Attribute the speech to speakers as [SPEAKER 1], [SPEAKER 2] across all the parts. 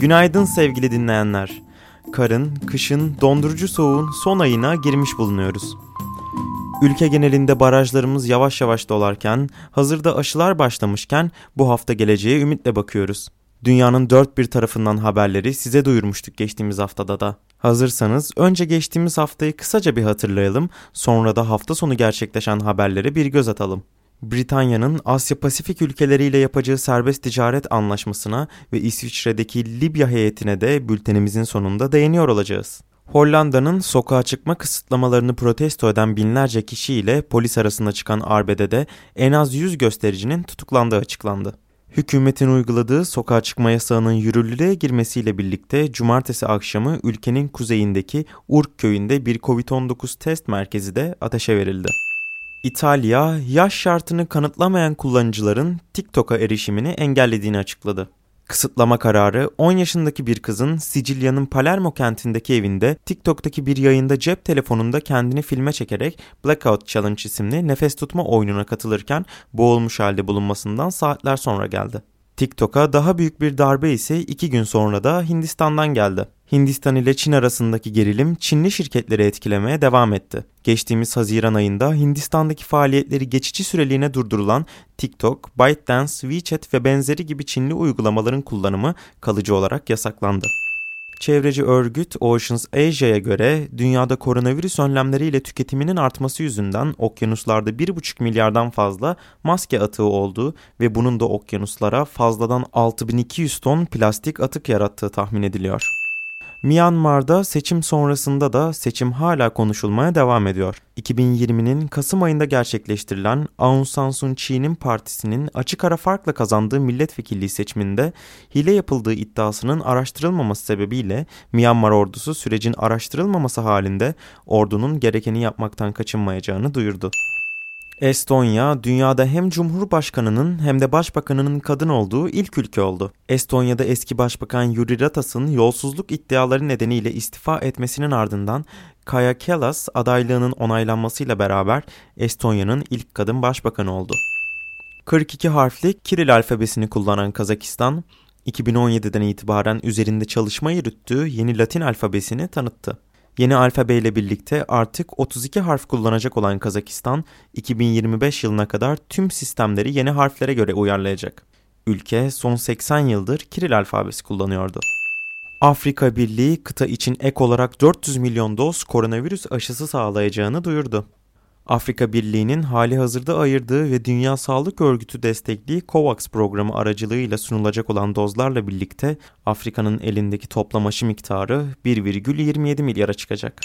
[SPEAKER 1] Günaydın sevgili dinleyenler. Karın, kışın, dondurucu soğuğun son ayına girmiş bulunuyoruz. Ülke genelinde barajlarımız yavaş yavaş dolarken, hazırda aşılar başlamışken bu hafta geleceğe ümitle bakıyoruz. Dünyanın dört bir tarafından haberleri size duyurmuştuk geçtiğimiz haftada da. Hazırsanız önce geçtiğimiz haftayı kısaca bir hatırlayalım, sonra da hafta sonu gerçekleşen haberlere bir göz atalım. Britanya'nın Asya Pasifik ülkeleriyle yapacağı serbest ticaret anlaşmasına ve İsviçre'deki Libya heyetine de bültenimizin sonunda değiniyor olacağız. Hollanda'nın sokağa çıkma kısıtlamalarını protesto eden binlerce kişiyle polis arasında çıkan arbedede en az 100 göstericinin tutuklandığı açıklandı. Hükümetin uyguladığı sokağa çıkma yasağının yürürlüğe girmesiyle birlikte cumartesi akşamı ülkenin kuzeyindeki Urk köyünde bir Covid-19 test merkezi de ateşe verildi. İtalya, yaş şartını kanıtlamayan kullanıcıların TikTok'a erişimini engellediğini açıkladı. Kısıtlama kararı 10 yaşındaki bir kızın Sicilya'nın Palermo kentindeki evinde TikTok'taki bir yayında cep telefonunda kendini filme çekerek Blackout Challenge isimli nefes tutma oyununa katılırken boğulmuş halde bulunmasından saatler sonra geldi. TikTok'a daha büyük bir darbe ise iki gün sonra da Hindistan'dan geldi. Hindistan ile Çin arasındaki gerilim Çinli şirketleri etkilemeye devam etti. Geçtiğimiz Haziran ayında Hindistan'daki faaliyetleri geçici süreliğine durdurulan TikTok, ByteDance, WeChat ve benzeri gibi Çinli uygulamaların kullanımı kalıcı olarak yasaklandı. Çevreci örgüt Oceans Asia'ya göre dünyada koronavirüs önlemleriyle tüketiminin artması yüzünden okyanuslarda 1,5 milyardan fazla maske atığı olduğu ve bunun da okyanuslara fazladan 6200 ton plastik atık yarattığı tahmin ediliyor. Myanmar'da seçim sonrasında da seçim hala konuşulmaya devam ediyor. 2020'nin Kasım ayında gerçekleştirilen Aung San Suu Kyi'nin partisinin açık ara farkla kazandığı milletvekilliği seçiminde hile yapıldığı iddiasının araştırılmaması sebebiyle Myanmar ordusu sürecin araştırılmaması halinde ordunun gerekeni yapmaktan kaçınmayacağını duyurdu. Estonya, dünyada hem Cumhurbaşkanı'nın hem de Başbakanı'nın kadın olduğu ilk ülke oldu. Estonya'da eski Başbakan Yuri Ratas'ın yolsuzluk iddiaları nedeniyle istifa etmesinin ardından Kaya Kallas adaylığının onaylanmasıyla beraber Estonya'nın ilk kadın başbakanı oldu. 42 harfli Kiril alfabesini kullanan Kazakistan, 2017'den itibaren üzerinde çalışma yürüttüğü yeni Latin alfabesini tanıttı. Yeni alfabe ile birlikte artık 32 harf kullanacak olan Kazakistan 2025 yılına kadar tüm sistemleri yeni harflere göre uyarlayacak. Ülke son 80 yıldır Kiril alfabesi kullanıyordu. Afrika Birliği kıta için ek olarak 400 milyon doz koronavirüs aşısı sağlayacağını duyurdu. Afrika Birliği'nin hali hazırda ayırdığı ve Dünya Sağlık Örgütü destekli COVAX programı aracılığıyla sunulacak olan dozlarla birlikte Afrika'nın elindeki toplam aşı miktarı 1,27 milyara çıkacak.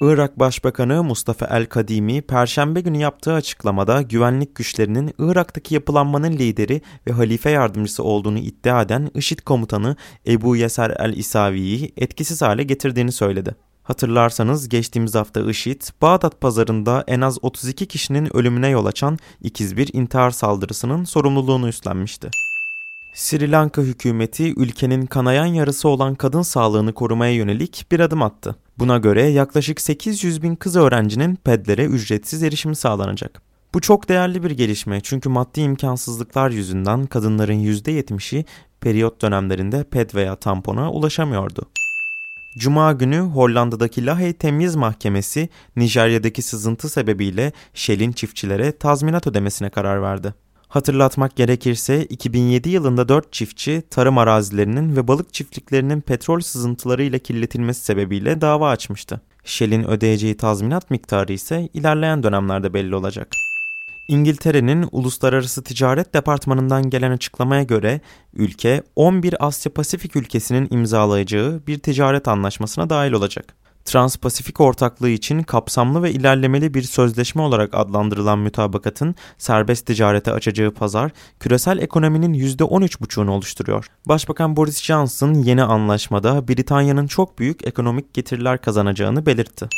[SPEAKER 1] Irak Başbakanı Mustafa El-Kadimi, Perşembe günü yaptığı açıklamada güvenlik güçlerinin Irak'taki yapılanmanın lideri ve halife yardımcısı olduğunu iddia eden IŞİD komutanı Ebu Yeser el-İsavi'yi etkisiz hale getirdiğini söyledi. Hatırlarsanız geçtiğimiz hafta IŞİD, Bağdat pazarında en az 32 kişinin ölümüne yol açan ikiz bir intihar saldırısının sorumluluğunu üstlenmişti. Sri Lanka hükümeti ülkenin kanayan yarısı olan kadın sağlığını korumaya yönelik bir adım attı. Buna göre yaklaşık 800 bin kız öğrencinin pedlere ücretsiz erişimi sağlanacak. Bu çok değerli bir gelişme çünkü maddi imkansızlıklar yüzünden kadınların %70'i periyot dönemlerinde ped veya tampona ulaşamıyordu. Cuma günü Hollanda'daki Lahey Temyiz Mahkemesi Nijerya'daki sızıntı sebebiyle Shell'in çiftçilere tazminat ödemesine karar verdi. Hatırlatmak gerekirse 2007 yılında 4 çiftçi tarım arazilerinin ve balık çiftliklerinin petrol sızıntılarıyla kirletilmesi sebebiyle dava açmıştı. Shell'in ödeyeceği tazminat miktarı ise ilerleyen dönemlerde belli olacak. İngiltere'nin Uluslararası Ticaret Departmanı'ndan gelen açıklamaya göre ülke 11 Asya Pasifik ülkesinin imzalayacağı bir ticaret anlaşmasına dahil olacak. Trans-Pasifik ortaklığı için kapsamlı ve ilerlemeli bir sözleşme olarak adlandırılan mütabakatın serbest ticarete açacağı pazar küresel ekonominin %13,5'unu oluşturuyor. Başbakan Boris Johnson yeni anlaşmada Britanya'nın çok büyük ekonomik getiriler kazanacağını belirtti.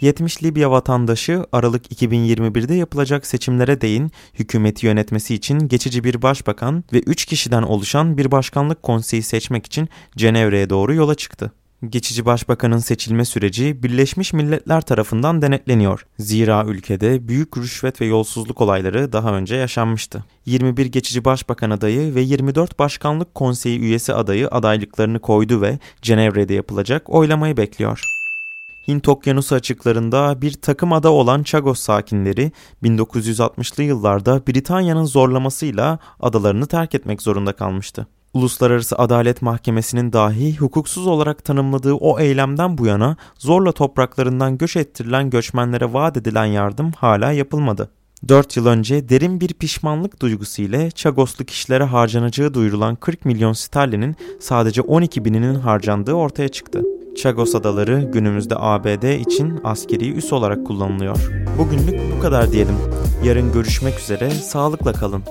[SPEAKER 1] 70 Libya vatandaşı Aralık 2021'de yapılacak seçimlere değin hükümeti yönetmesi için geçici bir başbakan ve 3 kişiden oluşan bir başkanlık konseyi seçmek için Cenevre'ye doğru yola çıktı. Geçici başbakanın seçilme süreci Birleşmiş Milletler tarafından denetleniyor. Zira ülkede büyük rüşvet ve yolsuzluk olayları daha önce yaşanmıştı. 21 geçici başbakan adayı ve 24 başkanlık konseyi üyesi adayı adaylıklarını koydu ve Cenevre'de yapılacak oylamayı bekliyor. Hint Okyanusu açıklarında bir takım ada olan Chagos sakinleri 1960'lı yıllarda Britanya'nın zorlamasıyla adalarını terk etmek zorunda kalmıştı. Uluslararası Adalet Mahkemesi'nin dahi hukuksuz olarak tanımladığı o eylemden bu yana zorla topraklarından göç ettirilen göçmenlere vaat edilen yardım hala yapılmadı. 4 yıl önce derin bir pişmanlık duygusu ile Çagoslu kişilere harcanacağı duyurulan 40 milyon sterlinin sadece 12 bininin harcandığı ortaya çıktı. Chagos Adaları günümüzde ABD için askeri üs olarak kullanılıyor. Bugünlük bu kadar diyelim. Yarın görüşmek üzere, sağlıkla kalın.